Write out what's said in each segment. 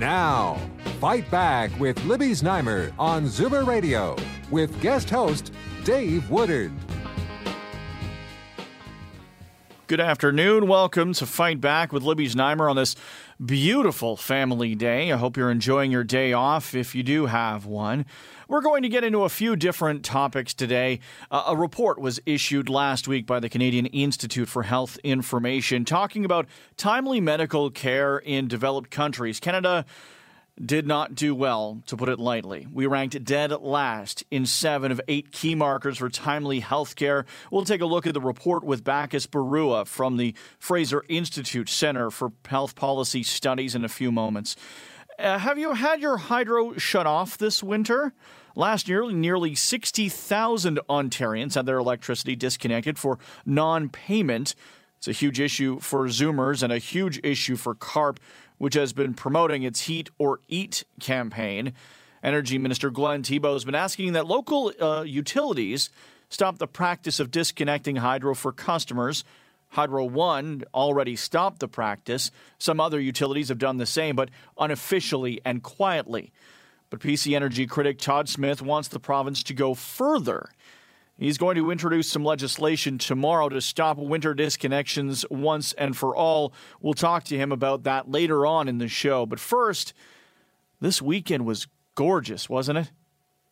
Now, Fight Back with Libby Znaimer on Zoomer Radio with guest host Dave Woodard. Good afternoon. Welcome to Fight Back with Libby Znaimer on this beautiful family day. I hope you're enjoying your day off if you do have one. We're going to get into a few different topics today. Uh, a report was issued last week by the Canadian Institute for Health Information talking about timely medical care in developed countries. Canada did not do well, to put it lightly. We ranked dead last in seven of eight key markers for timely health care. We'll take a look at the report with Bacchus Barua from the Fraser Institute Center for Health Policy Studies in a few moments. Uh, have you had your hydro shut off this winter? Last year, nearly 60,000 Ontarians had their electricity disconnected for non payment. It's a huge issue for Zoomers and a huge issue for CARP, which has been promoting its Heat or Eat campaign. Energy Minister Glenn Thibeault has been asking that local uh, utilities stop the practice of disconnecting hydro for customers. Hydro One already stopped the practice. Some other utilities have done the same, but unofficially and quietly. But PC Energy critic Todd Smith wants the province to go further. He's going to introduce some legislation tomorrow to stop winter disconnections once and for all. We'll talk to him about that later on in the show. But first, this weekend was gorgeous, wasn't it?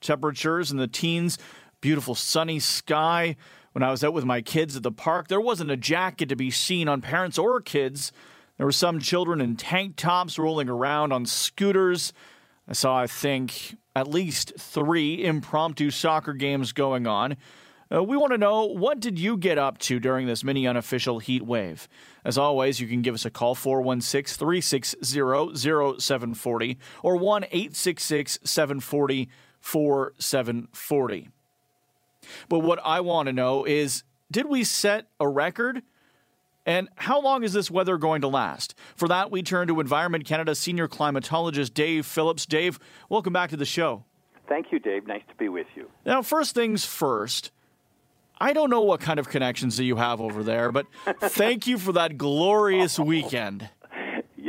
Temperatures in the teens, beautiful sunny sky. When I was out with my kids at the park, there wasn't a jacket to be seen on parents or kids. There were some children in tank tops rolling around on scooters. I saw, I think, at least three impromptu soccer games going on. Uh, we want to know what did you get up to during this mini unofficial heat wave? As always, you can give us a call 416 360 0740 or 1 866 740 4740. But what I want to know is did we set a record? And how long is this weather going to last? For that, we turn to Environment Canada senior climatologist Dave Phillips. Dave, welcome back to the show. Thank you, Dave. Nice to be with you. Now, first things first. I don't know what kind of connections that you have over there, but thank you for that glorious weekend.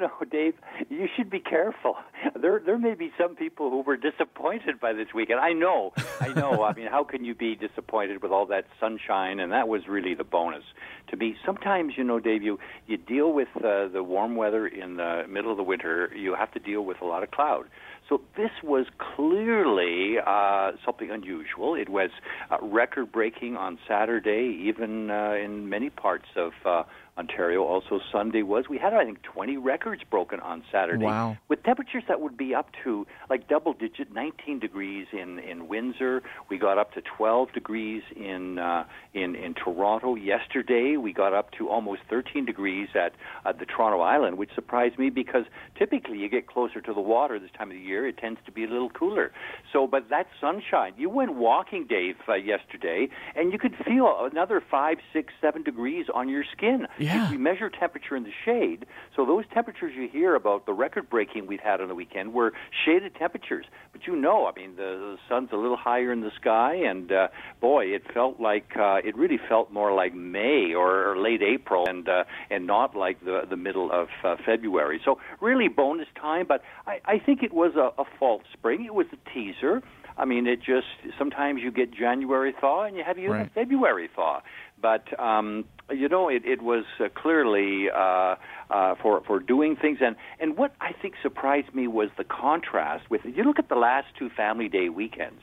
Know, Dave, you should be careful. There, there may be some people who were disappointed by this weekend. I know, I know. I mean, how can you be disappointed with all that sunshine? And that was really the bonus to me. Sometimes, you know, Dave, you you deal with uh, the warm weather in the middle of the winter. You have to deal with a lot of cloud. So this was clearly uh, something unusual. It was uh, record breaking on Saturday, even uh, in many parts of uh, Ontario. Also, Sunday was. We had, I think, 20 records broken on Saturday. Wow. With temperatures that would be up to like double digit, 19 degrees in, in Windsor. We got up to 12 degrees in, uh, in, in Toronto. Yesterday, we got up to almost 13 degrees at, at the Toronto Island, which surprised me because typically you get closer to the water this time of the year. It tends to be a little cooler. So, but that sunshine, you went walking, Dave, uh, yesterday, and you could feel another five, six, seven degrees on your skin. Yeah. We measure temperature in the shade. So those temperatures you hear about the record breaking we've had on the weekend were shaded temperatures. But you know, I mean, the, the sun's a little higher in the sky, and uh, boy, it felt like uh, it really felt more like May or, or late April, and uh, and not like the the middle of uh, February. So really bonus time. But I, I think it was a, a false spring. It was a teaser. I mean, it just sometimes you get January thaw and you have even Right. February thaw. But um, you know, it, it was uh, clearly uh, uh, for for doing things. And and what I think surprised me was the contrast with. You look at the last two Family Day weekends.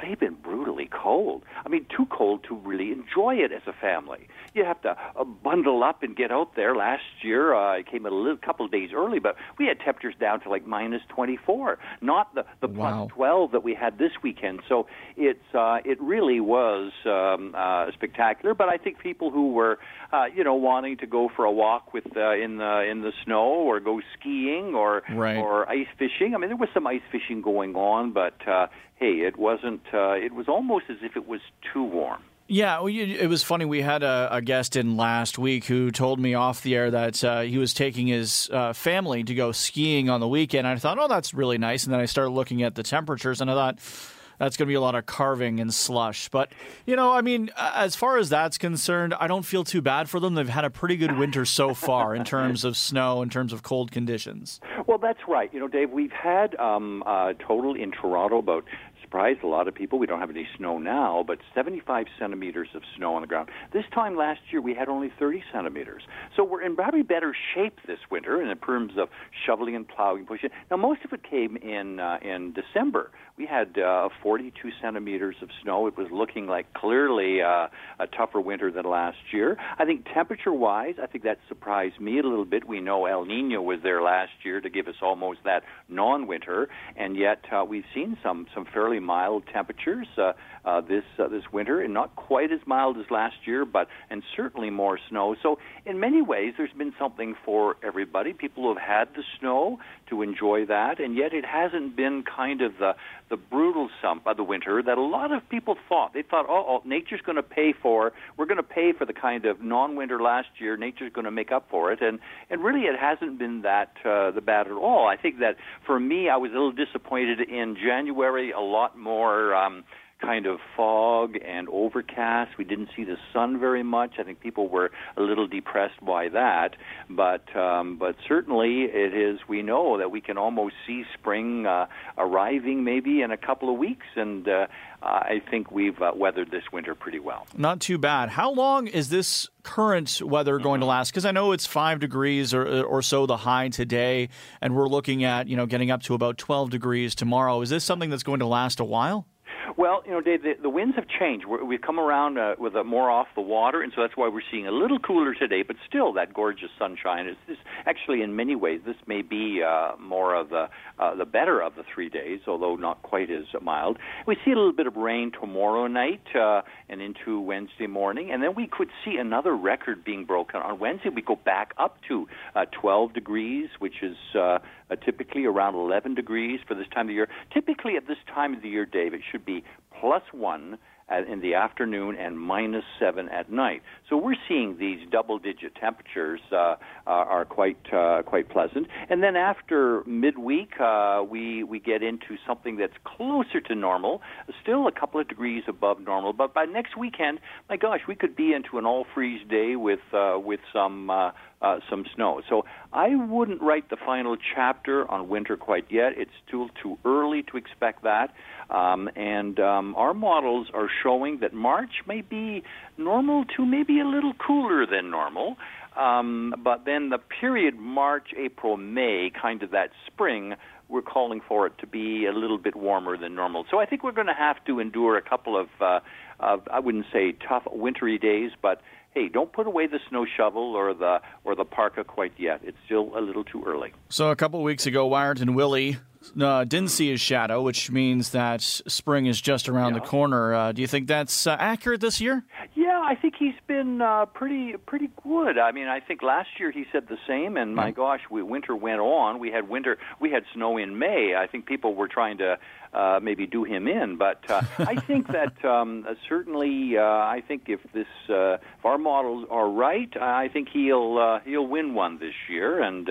They've been brutally cold. I mean, too cold to really enjoy it as a family. You have to uh, bundle up and get out there. Last year, uh, I came a little couple of days early, but we had temperatures down to like minus 24, not the the wow. plus 12 that we had this weekend. So it's uh, it really was um, uh, spectacular. But I think people who were uh, you know wanting to go for a walk with uh, in the in the snow or go skiing or right. or ice fishing. I mean, there was some ice fishing going on, but uh, hey, it wasn't. Uh, it was almost as if it was too warm. Yeah, it was funny. We had a, a, guest in last week who told me off the air that uh, he was taking his uh, family to go skiing on the weekend. I thought, oh, that's really nice. And then I started looking at the temperatures, and I thought, that's going to be a lot of carving and slush. But, you know, I mean, as far as that's concerned, I don't feel too bad for them. They've had a pretty good winter so far in terms of snow, in terms of cold conditions. Well, that's right. You know, Dave, we've had um, uh, total in Toronto about surprised a lot of people. We don't have any snow now, but 75 centimeters of snow on the ground. This time last year, we had only 30 centimeters. So we're in probably better shape this winter in terms of shoveling and plowing, pushing. Now, most of it came in uh, in December. We had uh, 42 centimeters of snow. It was looking like clearly uh, a tougher winter than last year. I think temperature-wise, I think that surprised me a little bit. We know El Nino was there last year to give us almost that non-winter, and yet uh, we've seen some some fairly mild temperatures uh, uh, this uh, this winter, and not quite as mild as last year, but and certainly more snow. So in many ways, there's been something for everybody. People who have had the snow to enjoy that, and yet it hasn't been kind of the the brutal sump of the winter that a lot of people thought. They thought, oh, oh nature's going to pay for. We're going to pay for the kind of non-winter last year. Nature's going to make up for it, and and really, it hasn't been that uh, the bad at all. I think that for me, I was a little disappointed in January. A lot more. Um, kind of fog and overcast. We didn't see the sun very much. I think people were a little depressed by that. But um, but certainly it is. We know that we can almost see spring uh, arriving maybe in a couple of weeks, and uh, I think we've uh, weathered this winter pretty well. Not too bad. How long is this current weather going to last? Because I know it's five degrees or, or so the high today, and we're looking at you know getting up to about twelve degrees tomorrow. Is this something that's going to last a while? Well, you know, Dave, the, the winds have changed. We're, we've come around uh, with a more off the water, and so that's why we're seeing a little cooler today. But still, that gorgeous sunshine is, is actually, in many ways, this may be uh, more of the uh, the better of the three days, although not quite as mild. We see a little bit of rain tomorrow night uh, and into Wednesday morning, and then we could see another record being broken on Wednesday. We go back up to uh, 12 degrees, which is uh, uh, typically around 11 degrees for this time of the year. Typically, at this time of the year, Dave, it should be plus one in the afternoon and minus seven at night. So we're seeing these double-digit temperatures uh, are quite uh, quite pleasant. And then after midweek, uh, we we get into something that's closer to normal, still a couple of degrees above normal. But by next weekend, my gosh, we could be into an all-freeze day with uh, with some. Uh, uh, some snow. So I wouldn't write the final chapter on winter quite yet. It's still too early to expect that. Um, and um, our models are showing that March may be normal to maybe a little cooler than normal. Um, but then the period March, April, May, kind of that spring, we're calling for it to be a little bit warmer than normal. So I think we're going to have to endure a couple of, uh, of I wouldn't say tough wintry days, but hey, don't put away the snow shovel or the or the parka quite yet. It's still a little too early. So a couple of weeks ago, Wiarton Willie uh, didn't see his shadow, which means that spring is just around yeah. the corner. Uh, do you think that's uh, accurate this year? Yeah, I think he's been uh, pretty pretty good. I mean, I think last year he said the same, and my mm-hmm. gosh, we, winter went on. We had winter, we had snow in May. I think people were trying to uh, maybe do him in, but uh, I think that um, certainly, uh, I think if this uh, if our models are right, I think he'll uh, he'll win one this year, and.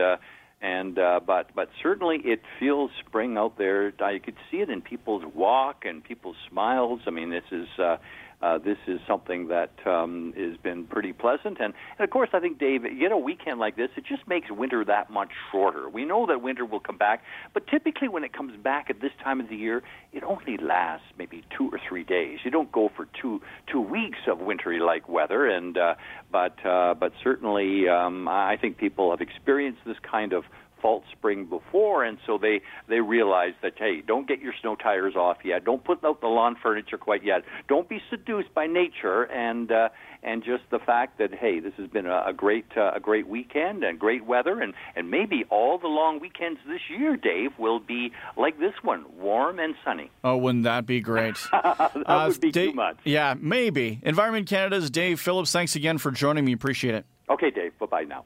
And uh, but but certainly it feels spring out there. You could see it in people's walk and people's smiles. I mean, this is uh, uh, this is something that um, has been pretty pleasant. And, and of course, I think, Dave, you know, a weekend like this, it just makes winter that much shorter. We know that winter will come back, but typically when it comes back at this time of the year, it only lasts maybe two or three days. You don't go for two two weeks of wintry like weather. And uh, but uh, but certainly, um, I think people have experienced this kind of false spring before, and so they they realize that hey, don't get your snow tires off yet, don't put out the lawn furniture quite yet, don't be seduced by nature, and uh, and just the fact that hey, this has been a, a great uh, a great weekend and great weather, and and maybe all the long weekends this year, Dave, will be like this one, warm and sunny. Oh, wouldn't that be great? that uh, would be Dave, too much. Yeah, maybe. Environment Canada's Dave Phillips. Thanks again for joining me. Appreciate it. Okay, Dave. Bye bye now.